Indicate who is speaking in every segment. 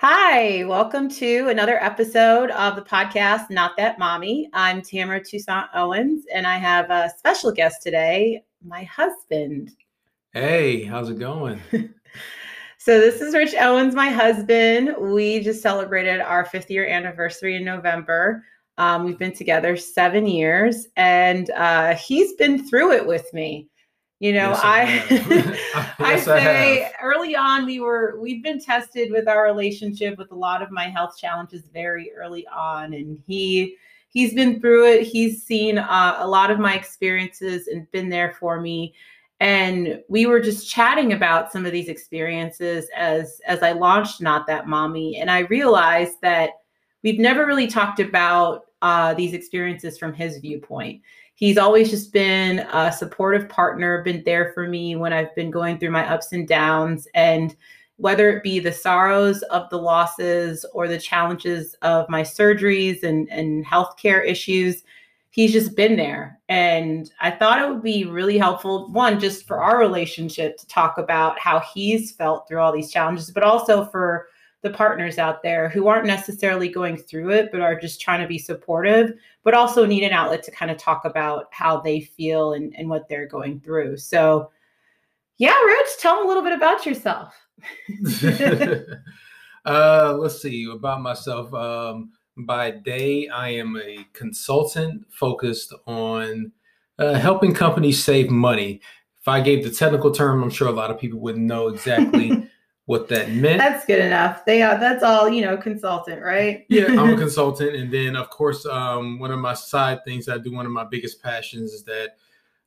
Speaker 1: Hi, welcome to another episode of the podcast, Not That Mommy. I'm Tamara Toussaint Owens, and I have a special guest today, my husband.
Speaker 2: Hey, how's it going?
Speaker 1: so, this is Rich Owens, my husband. We just celebrated our fifth year anniversary in November. Um, we've been together seven years, and uh, he's been through it with me. You know, yes, I I, I say I early on we were we've been tested with our relationship with a lot of my health challenges very early on, and he he's been through it. He's seen uh, a lot of my experiences and been there for me. And we were just chatting about some of these experiences as as I launched Not That Mommy, and I realized that we've never really talked about uh, these experiences from his viewpoint he's always just been a supportive partner, been there for me when I've been going through my ups and downs. And whether it be the sorrows of the losses or the challenges of my surgeries and, and healthcare issues, he's just been there. And I thought it would be really helpful, one, just for our relationship to talk about how he's felt through all these challenges, but also for the partners out there who aren't necessarily going through it, but are just trying to be supportive, but also need an outlet to kind of talk about how they feel and, and what they're going through. So, yeah, Rich, tell them a little bit about yourself.
Speaker 2: uh, let's see about myself. Um, by day, I am a consultant focused on uh, helping companies save money. If I gave the technical term, I'm sure a lot of people wouldn't know exactly what that meant.
Speaker 1: That's good enough. They are that's all, you know, consultant, right?
Speaker 2: yeah, I'm a consultant. And then of course, um, one of my side things I do, one of my biggest passions is that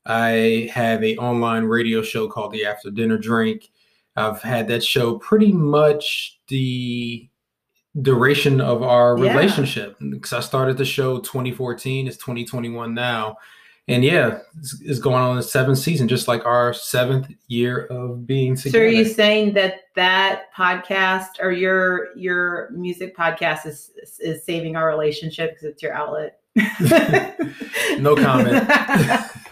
Speaker 2: I have a online radio show called the After Dinner Drink. I've had that show pretty much the duration of our yeah. relationship because I started the show 2014, it's 2021 now and yeah, it's, it's, going on the seventh season, just like our seventh year of being together.
Speaker 1: So, are you saying that that podcast or your your music podcast is is saving our relationship because it's your outlet?
Speaker 2: no comment.
Speaker 1: uh,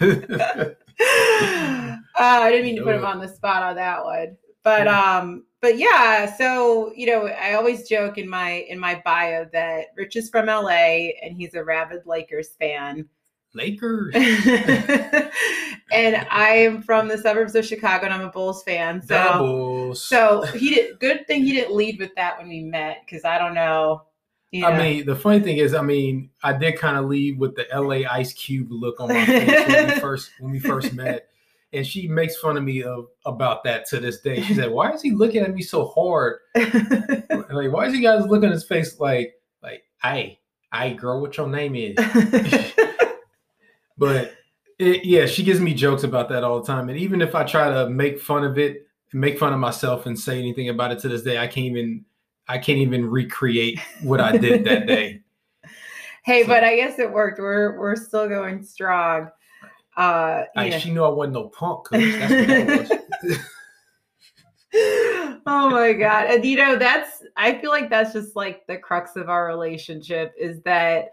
Speaker 1: I didn't mean to put him on the spot on that one, but um, but yeah. So you know, I always joke in my in my bio that Rich is from LA and he's a rabid Lakers fan
Speaker 2: Lakers.
Speaker 1: and I am from the suburbs of Chicago and I'm a Bulls fan. So, so he did good thing he didn't lead with that when we met because I don't know.
Speaker 2: You know. I mean, the funny thing is, I mean, I did kind of lead with the LA Ice Cube look on my face when we first when we first met. And she makes fun of me of, about that to this day. She said, "Why is he looking at me so hard? like, why is he guys looking at his face like, like, hey, hey, girl, what your name is?" But it, yeah, she gives me jokes about that all the time. And even if I try to make fun of it, make fun of myself and say anything about it to this day, I can't even I can't even recreate what I did that day.
Speaker 1: Hey, so, but I guess it worked. We're we're still going strong. Uh
Speaker 2: I, she knew I wasn't no punk. That's what
Speaker 1: oh my god. And you know, that's I feel like that's just like the crux of our relationship is that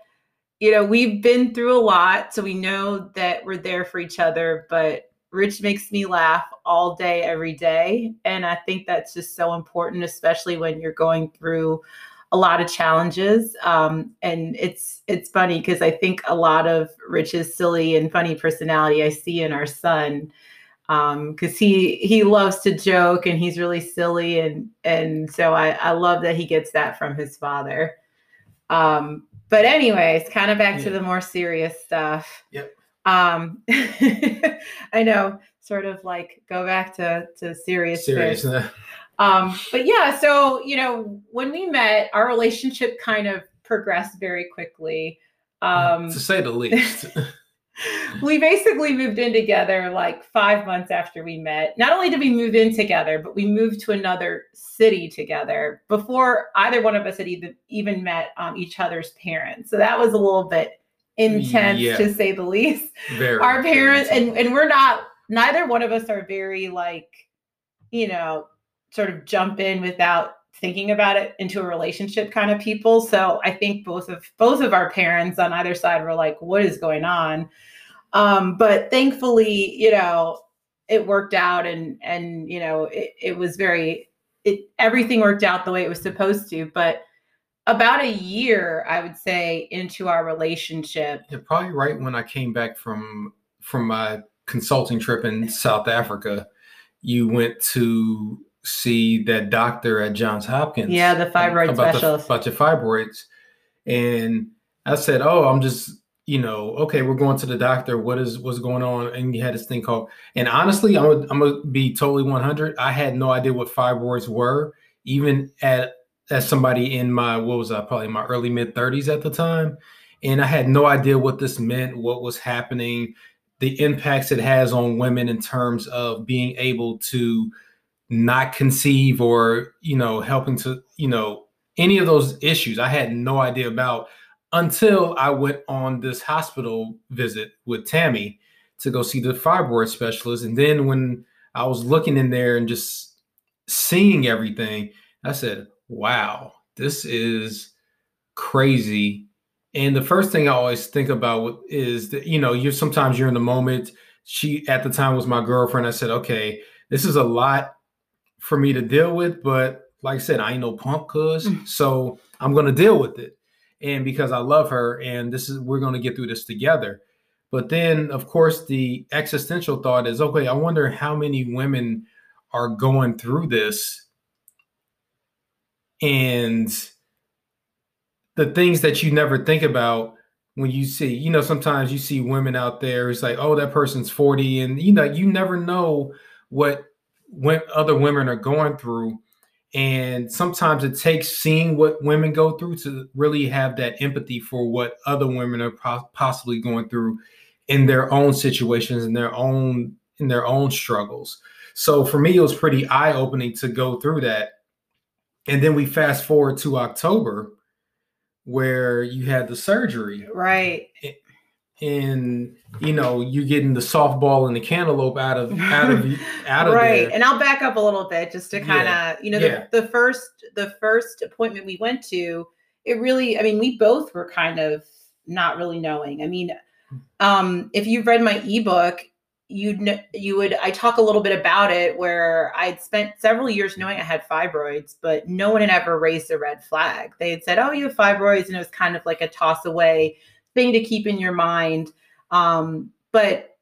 Speaker 1: you know, we've been through a lot, so we know that we're there for each other, but Rich makes me laugh all day, every day. And I think that's just so important, especially when you're going through a lot of challenges. Um, and it's it's funny because I think a lot of Rich's silly and funny personality I see in our son. Um, because he he loves to joke and he's really silly and and so I, I love that he gets that from his father. Um, but anyways, kind of back yeah. to the more serious stuff.
Speaker 2: Yep.
Speaker 1: Um, I know, sort of like go back to to serious.
Speaker 2: Serious.
Speaker 1: Um, but yeah, so you know, when we met, our relationship kind of progressed very quickly. Um,
Speaker 2: to say the least.
Speaker 1: we basically moved in together like five months after we met. Not only did we move in together, but we moved to another city together before either one of us had even even met um, each other's parents. So that was a little bit intense yeah. to say the least.
Speaker 2: Very
Speaker 1: Our parents and and we're not. Neither one of us are very like, you know, sort of jump in without thinking about it into a relationship kind of people. So I think both of both of our parents on either side were like, what is going on? Um, but thankfully, you know, it worked out and and you know, it, it was very it everything worked out the way it was supposed to. But about a year, I would say, into our relationship.
Speaker 2: Yeah, probably right when I came back from from my consulting trip in South Africa, you went to see that doctor at Johns Hopkins.
Speaker 1: Yeah, the fibroid
Speaker 2: about
Speaker 1: specialist.
Speaker 2: The, about your fibroids. And I said, Oh, I'm just, you know, okay, we're going to the doctor. What is what's going on? And he had this thing called, and honestly, I'm gonna, I'm gonna be totally 100. I had no idea what fibroids were, even at as somebody in my what was I probably my early mid 30s at the time, and I had no idea what this meant, what was happening, the impacts it has on women in terms of being able to not conceive or you know helping to you know any of those issues. I had no idea about until i went on this hospital visit with tammy to go see the fibroid specialist. And then when i was looking in there and just seeing everything i said wow this is crazy. And the first thing i always think about is that you know you're sometimes you're in the moment. She at the time was my girlfriend. I said okay this is a lot for me to deal with. But like I said, I ain't no punk cuz. Mm. So I'm gonna deal with it. And because I love her and this is we're gonna get through this together. But then of course the existential thought is okay, I wonder how many women are going through this and the things that you never think about when you see, you know, sometimes you see women out there, it's like, oh, that person's 40, and you know, you never know what what other women are going through. And sometimes it takes seeing what women go through to really have that empathy for what other women are po- possibly going through in their own situations in their own in their own struggles. So for me, it was pretty eye opening to go through that. And then we fast forward to October, where you had the surgery,
Speaker 1: right?
Speaker 2: Eh, and you know you're getting the softball and the cantaloupe out of out of out of
Speaker 1: right
Speaker 2: there.
Speaker 1: and i'll back up a little bit just to kind of yeah. you know the, yeah. the first the first appointment we went to it really i mean we both were kind of not really knowing i mean um if you've read my ebook you'd know you would i talk a little bit about it where i'd spent several years knowing i had fibroids but no one had ever raised a red flag they had said oh you have fibroids and it was kind of like a toss away thing to keep in your mind. Um, but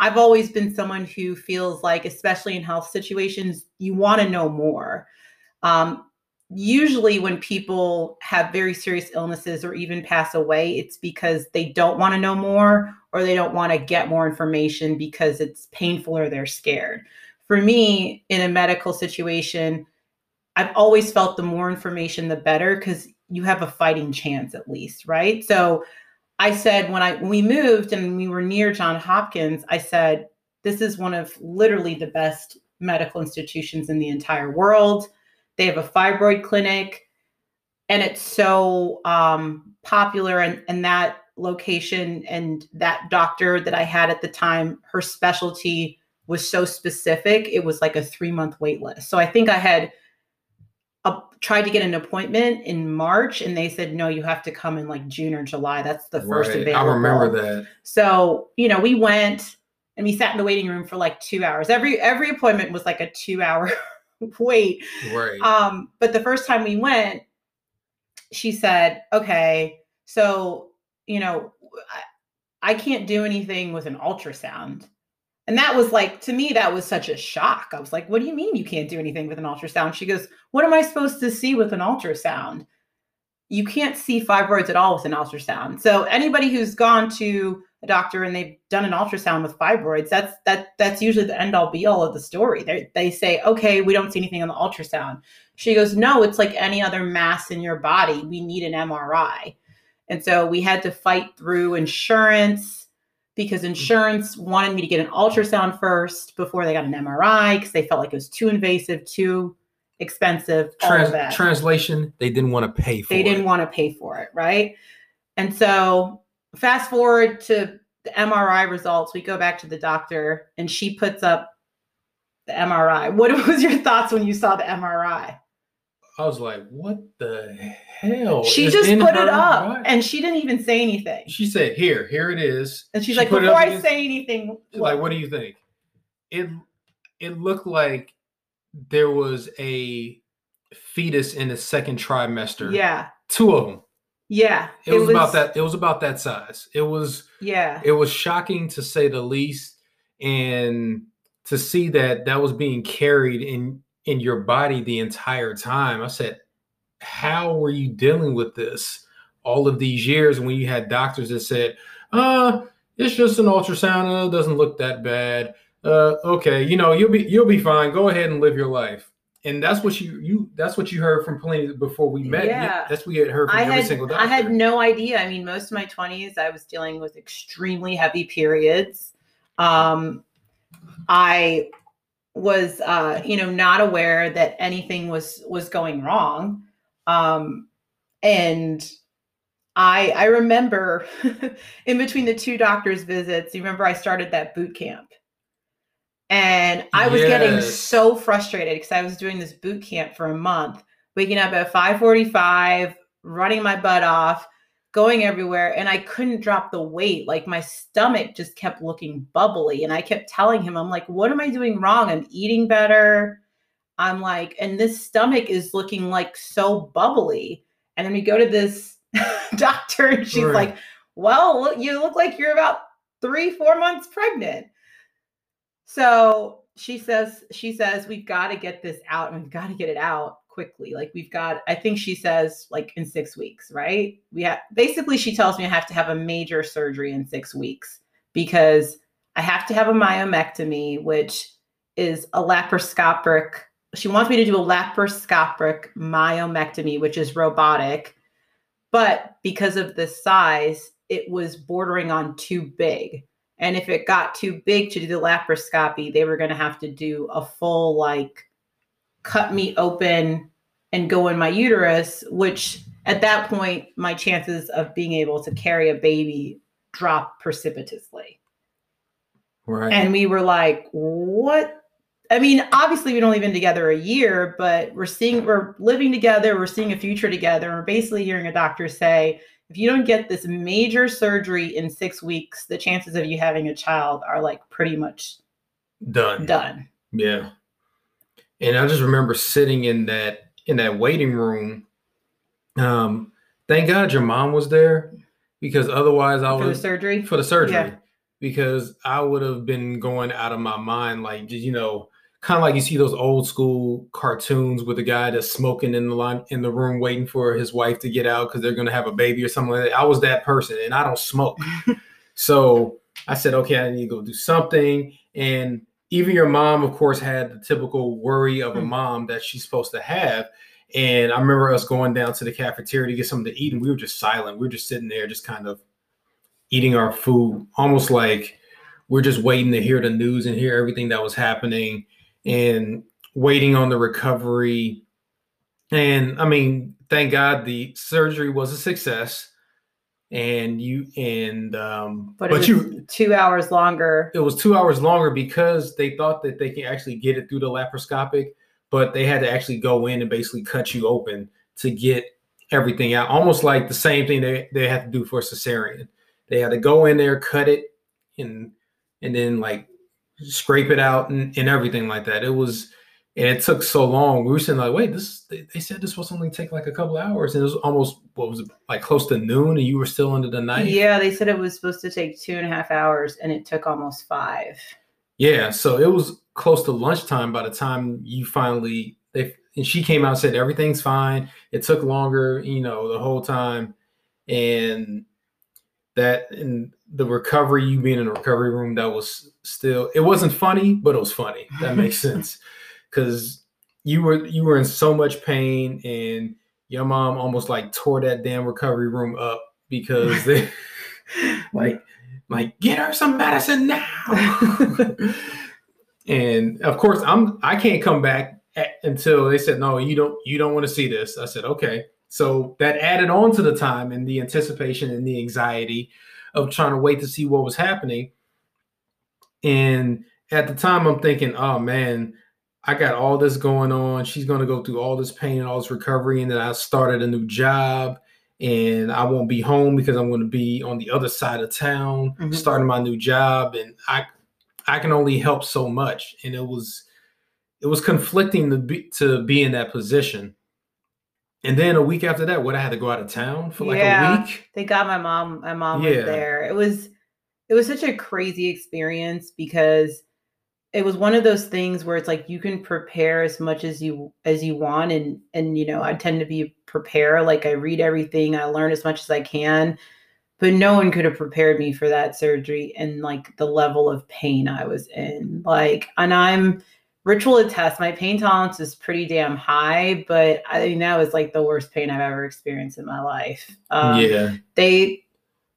Speaker 1: I've always been someone who feels like, especially in health situations, you want to know more. Um, usually, when people have very serious illnesses or even pass away, it's because they don't want to know more or they don't want to get more information because it's painful or they're scared. For me, in a medical situation, I've always felt the more information, the better because you have a fighting chance at least, right? So I said when I we moved and we were near John Hopkins, I said this is one of literally the best medical institutions in the entire world. They have a fibroid clinic, and it's so um, popular. And, and that location and that doctor that I had at the time, her specialty was so specific. It was like a three month wait list. So I think I had a, tried to get an appointment in March and they said no you have to come in like June or July that's the first right. available.
Speaker 2: I remember that.
Speaker 1: So, you know, we went and we sat in the waiting room for like 2 hours. Every every appointment was like a 2 hour wait.
Speaker 2: Right.
Speaker 1: Um but the first time we went she said, "Okay, so, you know, I, I can't do anything with an ultrasound." And that was like, to me, that was such a shock. I was like, what do you mean you can't do anything with an ultrasound? She goes, what am I supposed to see with an ultrasound? You can't see fibroids at all with an ultrasound. So anybody who's gone to a doctor and they've done an ultrasound with fibroids, that's that that's usually the end all be all of the story. They they say, okay, we don't see anything on the ultrasound. She goes, no, it's like any other mass in your body. We need an MRI. And so we had to fight through insurance because insurance wanted me to get an ultrasound first before they got an MRI because they felt like it was too invasive, too expensive.
Speaker 2: Trans- translation, they didn't want to pay for
Speaker 1: they
Speaker 2: it.
Speaker 1: They didn't want to pay for it, right? And so fast forward to the MRI results, we go back to the doctor and she puts up the MRI. What was your thoughts when you saw the MRI?
Speaker 2: I was like, what the hell?
Speaker 1: She just put it up and she didn't even say anything.
Speaker 2: She said, Here, here it is.
Speaker 1: And she's she like, Before I against, say anything,
Speaker 2: like, what do you think? It it looked like there was a fetus in the second trimester.
Speaker 1: Yeah.
Speaker 2: Two of them.
Speaker 1: Yeah.
Speaker 2: It, was, about that. It was about that size. It was.
Speaker 1: Yeah.
Speaker 2: It was shocking to say the least, and to see that that was being carried in in your body the entire time. I said, "How were you dealing with this all of these years?" When you had doctors that said, "Uh, it's just an ultrasound. It doesn't look that bad. Uh, okay, you know, you'll be you'll be fine. Go ahead and live your life." and that's what you you that's what you heard from plenty before we met.
Speaker 1: Yeah.
Speaker 2: That's what you had heard from
Speaker 1: I
Speaker 2: every
Speaker 1: had
Speaker 2: single doctor.
Speaker 1: I had no idea. I mean, most of my twenties, I was dealing with extremely heavy periods. Um, I was, uh, you know, not aware that anything was was going wrong, um, and I I remember in between the two doctors' visits. You remember I started that boot camp. And I was getting so frustrated because I was doing this boot camp for a month, waking up at 5:45, running my butt off, going everywhere, and I couldn't drop the weight. Like my stomach just kept looking bubbly. And I kept telling him, I'm like, what am I doing wrong? I'm eating better. I'm like, and this stomach is looking like so bubbly. And then we go to this doctor, and she's
Speaker 2: Right.
Speaker 1: like, Well, you look like you're about three, four months pregnant. So she says, she says, we've got to get this out and we've got to get it out quickly. Like we've got, I think she says like in six weeks, right? We have basically she tells me I have to have a major surgery in six weeks because I have to have a myomectomy, which is a laparoscopic. She wants me to do a laparoscopic myomectomy, which is robotic. But because of the size, it was bordering on too big. And if it got too big to do the laparoscopy, they were going to have to do a full, like, cut me open and go in my uterus, which at that point, my chances of being able to carry a baby drop precipitously.
Speaker 2: right.
Speaker 1: And we were like, what? I mean, obviously, we'd only been together a year, but we're seeing, we're living together, we're seeing a future together. We're basically hearing a doctor say, if you don't get this major surgery in six weeks, the chances of you having a child are like pretty much
Speaker 2: Done.
Speaker 1: done.
Speaker 2: Yeah. And I just remember sitting in that in that waiting room. Um, thank God your mom was there because otherwise I
Speaker 1: For the surgery.
Speaker 2: for the surgery
Speaker 1: Yeah.
Speaker 2: because I would have been going out of my mind, like just, you know, kind of like you see those old school cartoons with the guy that's smoking in the line in the room waiting for his wife to get out because they're gonna have a baby or something like that. I was that person and I don't smoke. so I said, okay, I need to go do something. And even your mom, of course, had the typical worry of a
Speaker 1: Mm.
Speaker 2: mom that she's supposed to have. And I remember us going down to the cafeteria to get something to eat, and we were just silent. We were just sitting there, just kind of eating our food, almost like we're just waiting to hear the news and hear everything that was happening and waiting on the recovery. And I mean, thank God the surgery was a success. And you and um
Speaker 1: But,
Speaker 2: but, you
Speaker 1: two hours longer.
Speaker 2: it was two hours longer because they thought that they can actually get it through the laparoscopic, but they had to actually go in and basically cut you open to get everything out. Almost like the same thing they, they had to do for a cesarean. They had to go in there, cut it, and and then like scrape it out and, and everything like that. It was and it took so long. We were saying like, wait, this they, they said this was only take like a couple hours, and it was almost what was it like close to noon, and you were still under the night.
Speaker 1: Yeah, they said it was supposed to take two and a half hours and it took almost five.
Speaker 2: Yeah, so it was close to lunchtime by the time you finally they and she came out and said everything's fine. It took longer, you know, the whole time, and that and the recovery, you being in the recovery room, that was still it wasn't funny, but it was funny. That makes sense because you were you were in so much pain, and your mom almost like tore that damn recovery room up because they like like get her some medicine now. and of course, I'm I can't come back a- until they said no, you don't you don't want to see this. I said okay. So that added on to the time and the anticipation and the anxiety of trying to wait to see what was happening. And at the time, I'm thinking, oh man, I got all this going on. She's going to go through all this pain and all this recovery. And then I started a new job and I won't be home because I'm going to be on the other side of town
Speaker 1: Mhm.
Speaker 2: starting my new job. And I, I can only help so much. And it was, it was conflicting to be, to be in that position And then a week after that, what I had to go out of town for like
Speaker 1: Yeah.
Speaker 2: a week.
Speaker 1: They got my mom. My mom
Speaker 2: Yeah.
Speaker 1: was there. It was it was such a crazy experience because it was one of those things where it's like you can prepare as much as you as you want and and you know I tend to be prepare like I read everything I learn as much as I can but no one could have prepared me for that surgery and like the level of pain I was in like and I'm ritual attest my pain tolerance is pretty damn high but I think that was like the worst pain I've ever experienced in my life um,
Speaker 2: yeah.
Speaker 1: they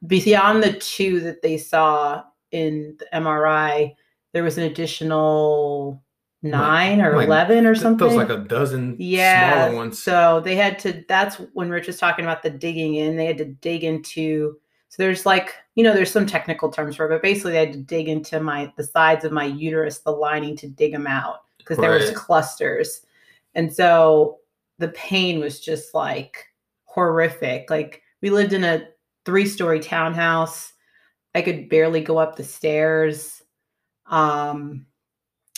Speaker 1: beyond the two that they saw in the MRI, there was an additional nine or
Speaker 2: like-
Speaker 1: eleven or
Speaker 2: Th-
Speaker 1: something.
Speaker 2: Those like a dozen
Speaker 1: yeah.
Speaker 2: smaller ones.
Speaker 1: So they had to. That's when Rich was talking about the digging in. They had to dig into. So there's like you know there's some technical terms for it, but basically they had to dig into my the sides of my uterus, the lining to dig them out because there was clusters, and so the pain was just like horrific. Like we lived in a three story townhouse. I could barely go up the stairs. Um,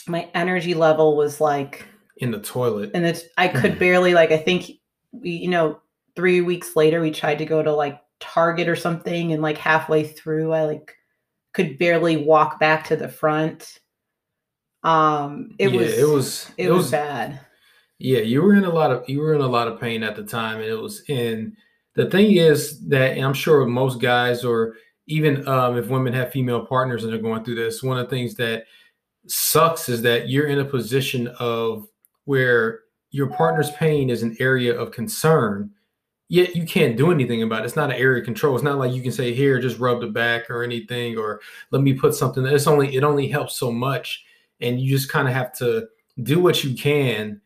Speaker 1: my energy level was like
Speaker 2: in the toilet.
Speaker 1: and it's I could barely like I think we you know three weeks later we tried to go to like Target or something and like halfway through I like could barely walk back to the front. Um it
Speaker 2: yeah,
Speaker 1: was
Speaker 2: it was
Speaker 1: it, was, bad.
Speaker 2: Yeah, you were in a lot of you were in a lot of pain at the time, and it was in the thing is that I'm sure most guys or even um, if women have female partners and they're going through this, one of the things that sucks is that you're in a position of where your partner's pain is an area of concern, yet you can't do anything about it. It's not an area of control. It's not like you can say, "Here, just rub the back" or anything, or let me put something. It's only it only helps so much, and you just kind of have to do what you can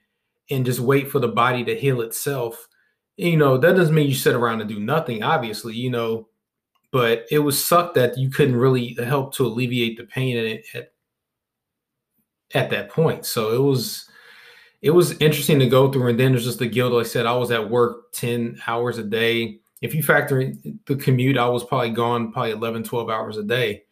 Speaker 2: and just wait for the body to heal itself. You know, that doesn't mean you sit around and do nothing, obviously, you know, but it was sucked that you couldn't really help to alleviate the pain at, at, at that point. So it was it was interesting to go through. And then there's just the guilt. Like I said, I was at work 10 hours a day. If you factor in the commute, I was probably gone probably 11, 12 hours a day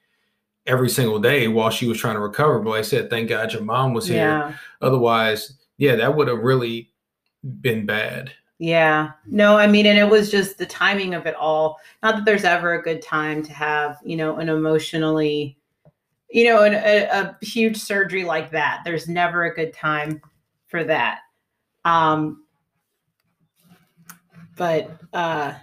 Speaker 2: every single day while she was trying to recover. But like I said, thank God your mom was here.
Speaker 1: Yeah.
Speaker 2: Otherwise, yeah, that would have really been bad.
Speaker 1: Yeah. No, I mean, and it was just the timing of it all. Not that there's ever a good time to have, you know, an emotionally, you know, an, a, a huge surgery like that. There's never a good time for that. Um, but uh,